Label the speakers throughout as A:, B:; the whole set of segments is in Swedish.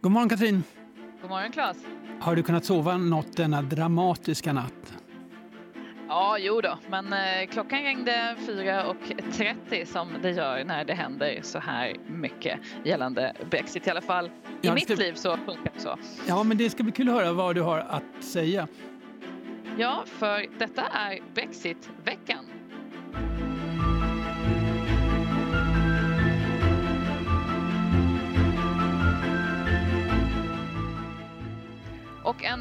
A: God morgon Katrin!
B: God morgon Claes!
A: Har du kunnat sova något denna dramatiska natt?
B: Ja, jo då, men eh, klockan ringde 4.30 som det gör när det händer så här mycket gällande Brexit. I alla fall i ja, mitt ska... liv så funkar det så.
A: Ja, men det ska bli kul att höra vad du har att säga.
B: Ja, för detta är Brexit-veckan.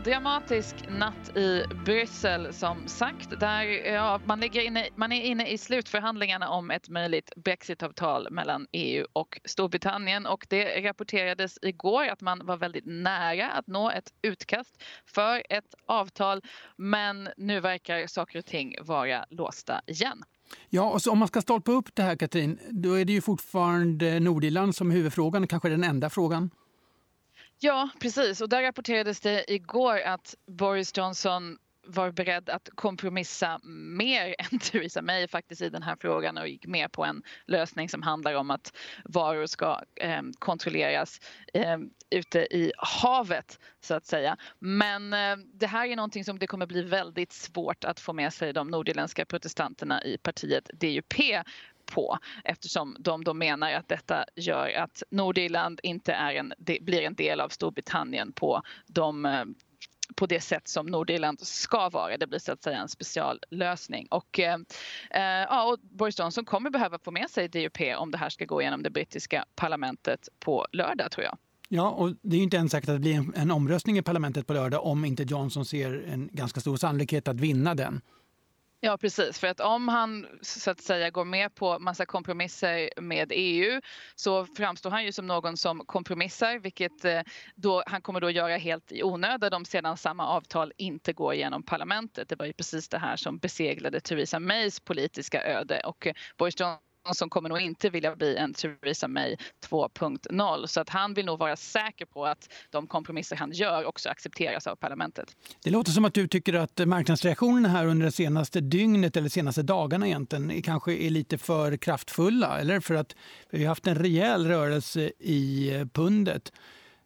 B: En dramatisk natt i Bryssel som sagt. Där ja, man, ligger inne, man är inne i slutförhandlingarna om ett möjligt brexitavtal mellan EU och Storbritannien. Och det rapporterades igår att man var väldigt nära att nå ett utkast för ett avtal. Men nu verkar saker och ting vara låsta igen.
A: Ja, och så om man ska stolpa upp det här Katrin, då är det ju fortfarande Nordirland som är huvudfrågan, kanske den enda frågan.
B: Ja, precis. Och där rapporterades det igår att Boris Johnson var beredd att kompromissa mer än Theresa May faktiskt i den här frågan och gick med på en lösning som handlar om att varor ska eh, kontrolleras eh, ute i havet så att säga. Men eh, det här är någonting som det kommer bli väldigt svårt att få med sig de nordirländska protestanterna i partiet DUP på eftersom de då menar att detta gör att Nordirland inte är en, blir en del av Storbritannien på de eh, på det sätt som Nordirland ska vara. Det blir så att säga en speciallösning. Och, eh, eh ja, och Boris Johnson kommer behöva få med sig DUP om det här ska gå igenom det brittiska parlamentet på lördag tror jag.
A: Ja, och det är inte ens säkert att det blir en, en omröstning i parlamentet på lördag om inte Johnson ser en ganska stor sannolikhet att vinna den.
B: Ja precis, för att om han så att säga går med på massa kompromisser med EU så framstår han ju som någon som kompromissar vilket eh, då, han kommer då göra helt i onödan om sedan samma avtal inte går genom parlamentet. Det var ju precis det här som beseglade Theresa Mays politiska öde och eh, Boris Johnson som kommer nog inte vilja bli en Theresa May 2.0 så att han vill nog vara säker på att de kompromisser han gör också accepteras av parlamentet.
A: Det låter som att du tycker att marknadsreaktionerna här under det senaste dygnet eller senaste dagarna egentligen kanske är lite för kraftfulla eller för att vi har haft en rejäl rörelse i eh, pundet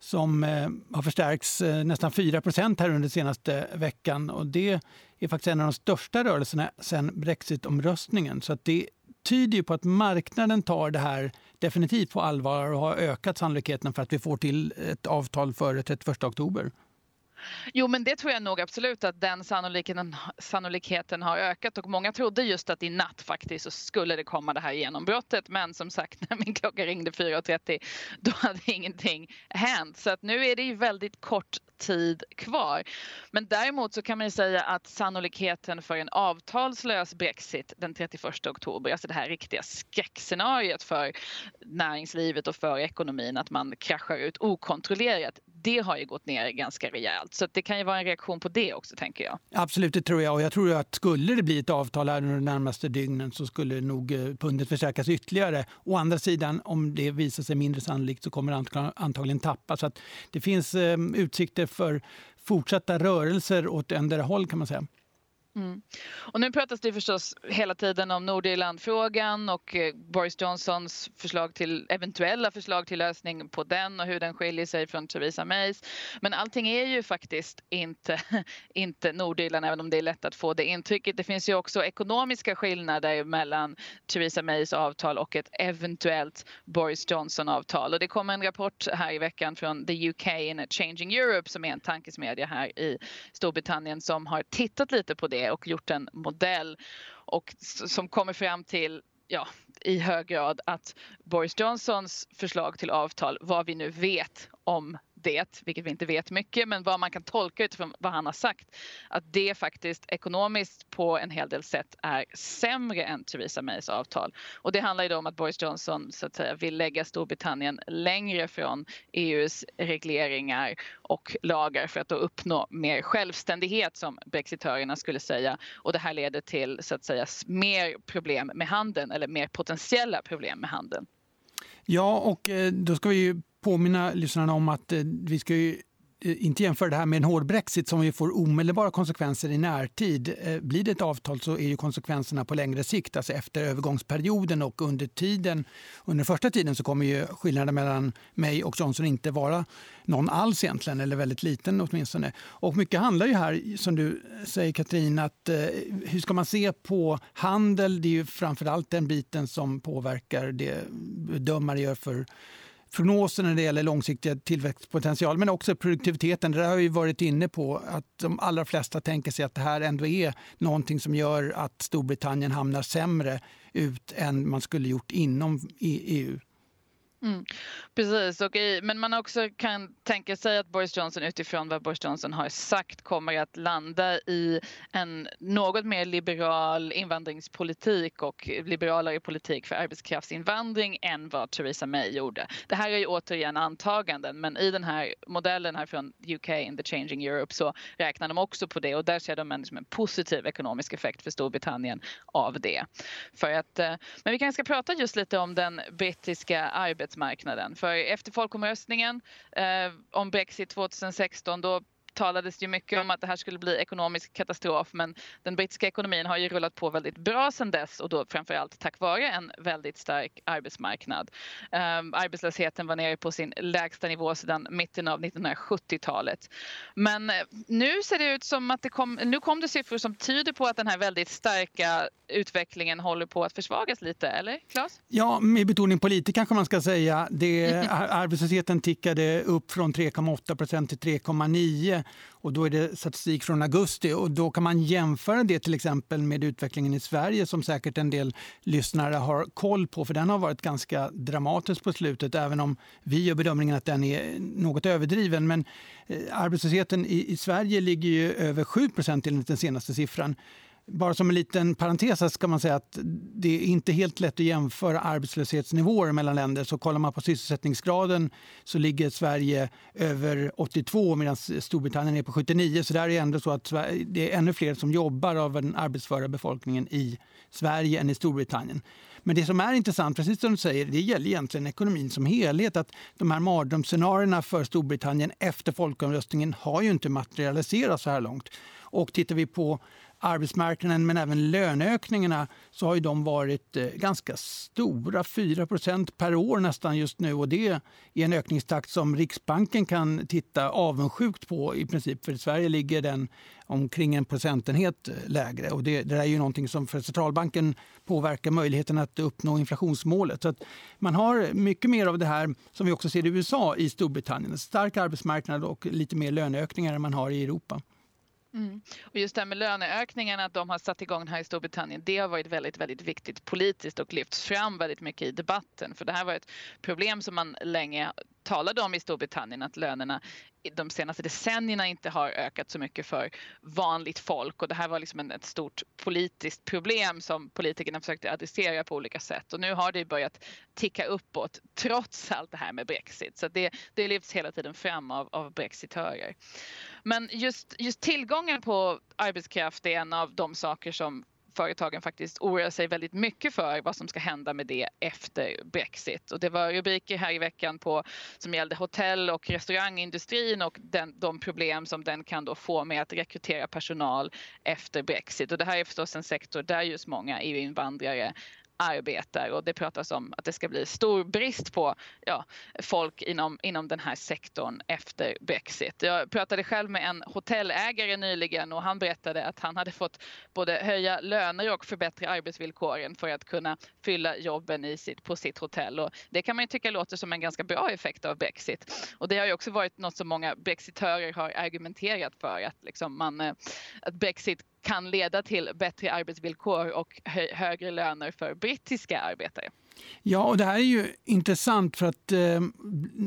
A: som eh, har förstärkts eh, nästan 4% här under senaste veckan. Och det är faktiskt en av de största rörelserna sedan brexitomröstningen. Så att det tyder ju på att marknaden tar det här definitivt på allvar och har ökat sannolikheten för att vi får till ett avtal före 31 oktober.
B: Jo, men det tror jag nog absolut att den sannolikheten, sannolikheten har ökat och många trodde just att i natt faktiskt så skulle det komma det här genombrottet. Men som sagt, när min klocka ringde 4.30 då hade ingenting hänt. Så att nu är det ju väldigt kort tid kvar. Men däremot så kan man ju säga att sannolikheten för en avtalslös Brexit den 31 oktober, alltså det här riktiga skräckscenariot för näringslivet och för ekonomin, att man kraschar ut okontrollerat, det har ju gått ner ganska rejält. Så det kan ju vara en reaktion på det också tänker jag.
A: Absolut, det tror jag. Och jag tror att skulle det bli ett avtal här under de närmaste dygnen så skulle nog eh, pundet förstärkas ytterligare. Å andra sidan, om det visar sig mindre sannolikt så kommer det antagligen tappa. Så att det finns eh, utsikter för fortsatta rörelser åt ändra håll kan man säga.
B: Mm. Och nu pratas det förstås hela tiden om Nordirlandfrågan och eh, Boris Johnsons förslag till, eventuella förslag till lösning på den och hur den skiljer sig från Theresa Mays. Men allting är ju faktiskt inte, inte Nordirland även om det är lätt att få det intrycket. Det finns ju också ekonomiska skillnader mellan Theresa Mays avtal och ett eventuellt Boris Johnson-avtal. Och det kom en rapport här i veckan från the UK in Changing Europe som är en tankesmedja här i Storbritannien som har tittat lite på det och gjort en modell och som kommer fram till ja, i hög grad att Boris Johnsons förslag till avtal, vad vi nu vet om det, vilket vi inte vet mycket, men vad man kan tolka utifrån vad han har sagt, att det faktiskt ekonomiskt på en hel del sätt är sämre än Theresa Mays avtal. Och det handlar ju då om att Boris Johnson så att säga vill lägga Storbritannien längre från EUs regleringar och lagar för att då uppnå mer självständighet som brexitörerna skulle säga. Och det här leder till så att säga mer problem med handeln eller mer potentiella problem med handeln.
A: Ja, och eh, då ska vi ju påminna lyssnarna om att eh, vi ska ju eh, inte jämföra det här med en hård brexit som ju får omedelbara konsekvenser i närtid. Eh, blir det ett avtal så är ju konsekvenserna på längre sikt, alltså efter övergångsperioden och under tiden. Under första tiden så kommer ju skillnaden mellan mig och Johnson inte vara någon alls egentligen, eller väldigt liten åtminstone. Och mycket handlar ju här, som du säger Katrin, att eh, hur ska man se på handel? Det är ju framför allt den biten som påverkar det bedömare gör för prognoser när det gäller långsiktig tillväxtpotential men också produktiviteten. Det har vi varit inne på att de allra flesta tänker sig att det här ändå är någonting som gör att Storbritannien hamnar sämre ut än man skulle gjort inom EU.
B: Mm, precis, och i, men man också kan tänka sig att Boris Johnson utifrån vad Boris Johnson har sagt kommer att landa i en något mer liberal invandringspolitik och liberalare politik för arbetskraftsinvandring än vad Theresa May gjorde. Det här är ju återigen antaganden men i den här modellen här från UK in the changing Europe så räknar de också på det och där ser de en, liksom en positiv ekonomisk effekt för Storbritannien av det. För att, eh, men vi kanske ska prata just lite om den brittiska arbets arbetsmarknaden. För efter folkomröstningen eh, om Brexit 2016 då talades det mycket om att det här skulle bli ekonomisk katastrof men den brittiska ekonomin har ju rullat på väldigt bra sedan dess och då framförallt tack vare en väldigt stark arbetsmarknad. Um, arbetslösheten var nere på sin lägsta nivå sedan mitten av 1970-talet. Men eh, nu ser det ut som att det kom, nu kom det siffror som tyder på att den här väldigt starka utvecklingen håller på att försvagas lite, eller Claes?
A: Ja, med betoning på lite kanske man ska säga. Det, arbetslösheten tickade upp från 3,8 procent till 3,9 och då är det statistik från augusti och då kan man jämföra det till exempel med utvecklingen i Sverige som säkert en del lyssnare har koll på för den har varit ganska dramatisk på slutet även om vi gör bedömningen att den är något överdriven. Men eh, arbetslösheten i, i Sverige ligger ju över 7% enligt den senaste siffran. Bara som en liten parentes ska man säga att det är inte helt lätt att jämföra arbetslöshetsnivåer mellan länder. Så kollar man på sysselsättningsgraden så ligger Sverige över 82 medan Storbritannien är på 79. Så där är ändå så att det är ännu fler som jobbar av den arbetsföra befolkningen i Sverige än i Storbritannien. Men det som är intressant, precis som du säger, det gäller egentligen ekonomin som helhet. Att de här mardrömsscenarierna för Storbritannien efter folkomröstningen har ju inte materialiserats så här långt. Och tittar vi på arbetsmarknaden men även löneökningarna så har ju de varit eh, ganska stora, 4% per år nästan just nu. Och Det är en ökningstakt som Riksbanken kan titta avundsjukt på i princip. För i Sverige ligger den omkring en procentenhet eh, lägre. Och det, det är ju någonting som för centralbanken påverkar möjligheten att uppnå inflationsmålet. Så att man har mycket mer av det här som vi också ser i USA i Storbritannien. En stark arbetsmarknad och lite mer löneökningar än man har i Europa.
B: Mm. Och just det här med löneökningarna, att de har satt igång här i Storbritannien, det har varit väldigt, väldigt viktigt politiskt och lyfts fram väldigt mycket i debatten. För det här var ett problem som man länge talade om i Storbritannien, att lönerna de senaste decennierna inte har ökat så mycket för vanligt folk och det här var liksom ett stort politiskt problem som politikerna försökte adressera på olika sätt och nu har det börjat ticka uppåt trots allt det här med Brexit. Så det, det lyfts hela tiden fram av, av brexitörer. Men just, just tillgången på arbetskraft är en av de saker som företagen faktiskt oroar sig väldigt mycket för vad som ska hända med det efter Brexit. Och det var rubriker här i veckan på, som gällde hotell och restaurangindustrin och den, de problem som den kan då få med att rekrytera personal efter Brexit. Och det här är förstås en sektor där just många EU-invandrare arbetar och det pratas om att det ska bli stor brist på ja, folk inom, inom den här sektorn efter Brexit. Jag pratade själv med en hotellägare nyligen och han berättade att han hade fått både höja löner och förbättra arbetsvillkoren för att kunna fylla jobben i sitt, på sitt hotell. Och det kan man ju tycka låter som en ganska bra effekt av Brexit. Och det har ju också varit något som många brexitörer har argumenterat för att, liksom man, eh, att Brexit kan leda till bättre arbetsvillkor och hö högre löner för brittiska arbetare.
A: Ja, och det här är ju intressant för att eh,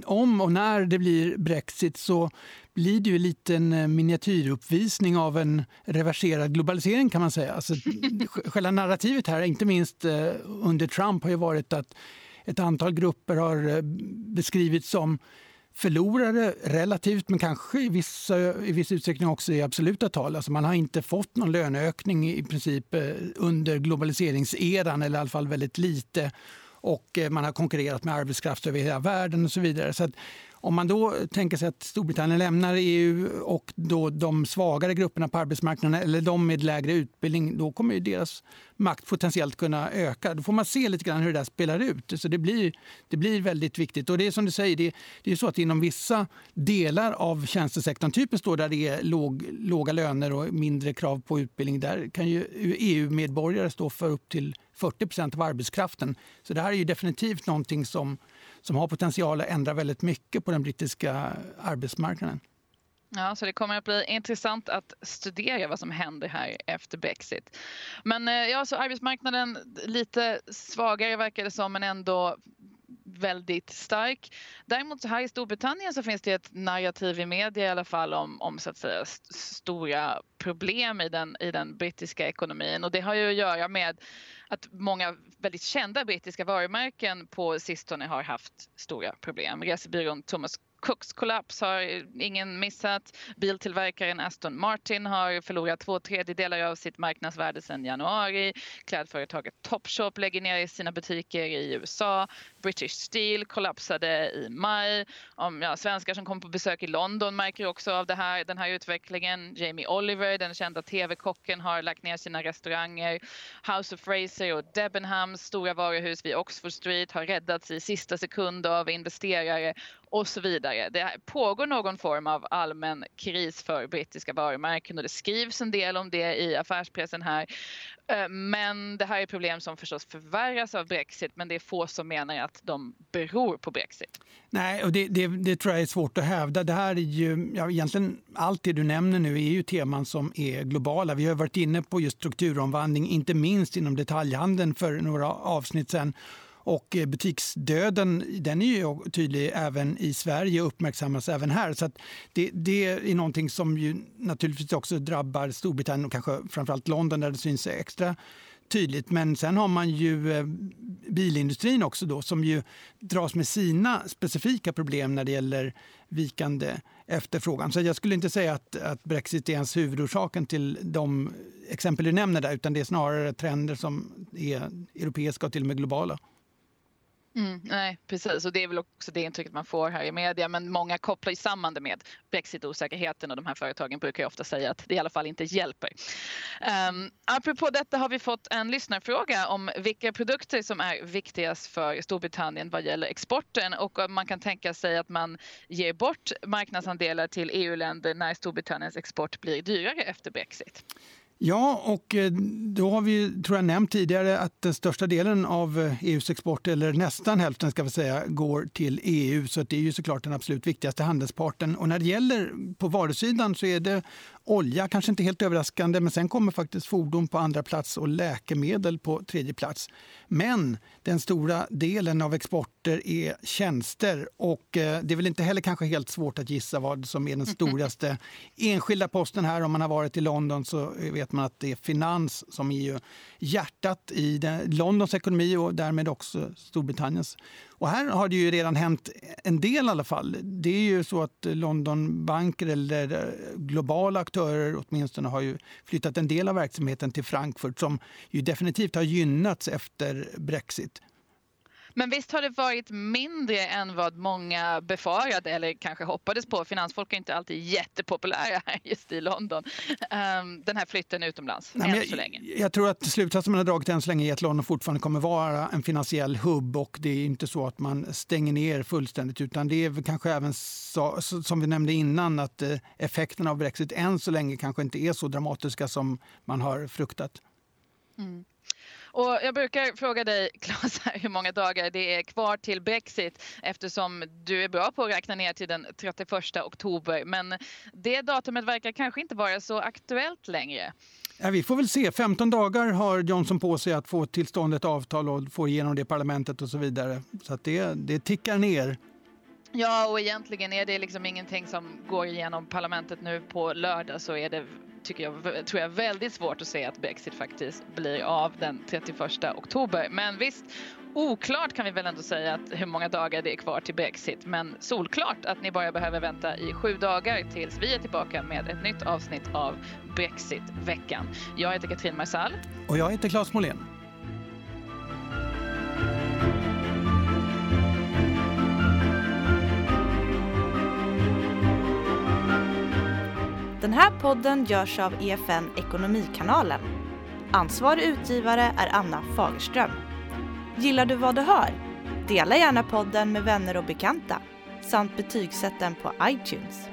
A: om och när det blir Brexit så blir det ju en liten miniatyruppvisning av en reverserad globalisering kan man säga. Alltså, själva narrativet här, inte minst eh, under Trump, har ju varit att ett antal grupper har eh, beskrivits som förlorare relativt men kanske i, vissa, i viss utsträckning också i absoluta tal. Alltså man har inte fått någon löneökning i princip eh, under globaliseringseran eller i alla fall väldigt lite. Och eh, man har konkurrerat med arbetskraft över hela världen och så vidare. Så om man då tänker sig att Storbritannien lämnar EU och då de svagare grupperna på arbetsmarknaden eller de med lägre utbildning, då kommer ju deras makt potentiellt kunna öka. Då får man se lite grann hur det där spelar ut. Så det blir, det blir väldigt viktigt. Och det är som du säger, det, det är så att inom vissa delar av tjänstesektorn, typiskt då där det är låg, låga löner och mindre krav på utbildning, där kan ju EU-medborgare stå för upp till 40% av arbetskraften. Så det här är ju definitivt någonting som, som har potential att ändra väldigt mycket på den brittiska arbetsmarknaden.
B: Ja, så det kommer att bli intressant att studera vad som händer här efter Brexit. Men eh, ja, så arbetsmarknaden lite svagare verkar det som, men ändå väldigt stark. Däremot här i Storbritannien så finns det ett narrativ i media i alla fall om, om så att säga st stora problem i den, i den brittiska ekonomin och det har ju att göra med att många väldigt kända brittiska varumärken på sistone har haft stora problem. Resebyrån Thomas Cooks kollaps har ingen missat. Biltillverkaren Aston Martin har förlorat två tredjedelar av sitt marknadsvärde sedan januari. Klädföretaget Topshop lägger ner sina butiker i USA. British Steel kollapsade i maj. Om, ja, svenskar som kom på besök i London märker också av det här, den här utvecklingen. Jamie Oliver, den kända tv-kocken, har lagt ner sina restauranger. House of Fraser och Debenhams stora varuhus vid Oxford Street har räddats i sista sekund av investerare och så vidare. Det pågår någon form av allmän kris för brittiska varumärken och det skrivs en del om det i affärspressen här. Eh, men det här är problem som förstås förvärras av Brexit men det är få som menar att de beror på Brexit.
A: Nej, och det, det, det tror jag är svårt att hävda. Det här är ju, ja, egentligen allt det du nämner nu är ju teman som är globala. Vi har varit inne på just strukturomvandling, inte minst inom detaljhandeln för några avsnitt sen. Och eh, butiksdöden den är ju tydlig även i Sverige och uppmärksammas även här. Så det, det, är någonting som ju naturligtvis också drabbar Storbritannien och kanske framförallt London där det syns extra tydligt. Men sen har man ju eh, bilindustrin också då som ju dras med sina specifika problem när det gäller vikande efterfrågan. Så jag skulle inte säga att, att Brexit är ens huvudorsaken till de exempel du nämner där utan det är snarare trender som är europeiska och till och med globala.
B: Mm, nej, precis. Och det är väl också det intrycket man får här i media. Men många kopplar ju samman det med brexit-osäkerheten och de här företagen brukar ju ofta säga att det i alla fall inte hjälper. Um, apropå detta har vi fått en lyssnarfråga om vilka produkter som är viktigast för Storbritannien vad gäller exporten och om man kan tänka sig att man ger bort marknadsandelar till EU-länder när Storbritanniens export blir dyrare efter brexit.
A: Ja, och eh, då har vi tror jag nämnt tidigare att den största delen av eh, EUs export, eller nästan hälften ska vi säga, går till EU. Så det är ju såklart den absolut viktigaste handelsparten. Och när det gäller på varusidan så är det olja, kanske inte helt överraskande, men sen kommer faktiskt fordon på andra plats och läkemedel på tredje plats. Men den stora delen av exporter är tjänster och eh, det är väl inte heller kanske helt svårt att gissa vad som är den storigaste enskilda posten här. Om man har varit i London så vet man att det är finans som är ju hjärtat i Londons ekonomi och därmed också Storbritanniens. Och här har det ju redan hänt en del i alla fall. Det är ju så att Londonbanker eller eh, globala aktörer åtminstone har ju flyttat en del av verksamheten till Frankfurt som ju definitivt har gynnats efter Brexit.
B: Men visst har det varit mindre än vad många befarade eller kanske hoppades på. Finansfolk är inte alltid jättepopulära här just i London. Um, den här flytten utomlands, Nej, än jag, så länge.
A: Jag tror att slutsatsen man har dragit än så länge är att London fortfarande kommer vara en finansiell hubb och det är inte så att man stänger ner fullständigt utan det är kanske även så, som vi nämnde innan att eh, effekterna av Brexit än så länge kanske inte är så dramatiska som man har fruktat.
B: Mm. Jag brukar fråga dig, Claes, hur många dagar det är kvar till Brexit eftersom du är bra på att räkna ner till den 31 oktober. Men det datumet verkar kanske inte vara så aktuellt längre.
A: Ja, vi får väl se. 15 dagar har Johnson på sig att få till stånd ett avtal och få igenom det i parlamentet och så vidare. Så det, det tickar ner.
B: Ja, och egentligen är det liksom ingenting som går igenom parlamentet nu på lördag så är det tycker jag, tror jag väldigt svårt att se att Brexit faktiskt blir av den 31 oktober. Men visst, oklart kan vi väl ändå säga att hur många dagar det är kvar till Brexit. Men solklart att ni bara behöver vänta i sju dagar tills vi är tillbaka med ett nytt avsnitt av brexitveckan. Jag heter Katrin Marsall.
A: Och jag heter Claes Molén.
C: Den här podden görs av EFN Ekonomikanalen. Ansvarig utgivare är Anna Fagerström. Gillar du vad du hör? Dela gärna podden med vänner och bekanta samt betygsätt den på iTunes.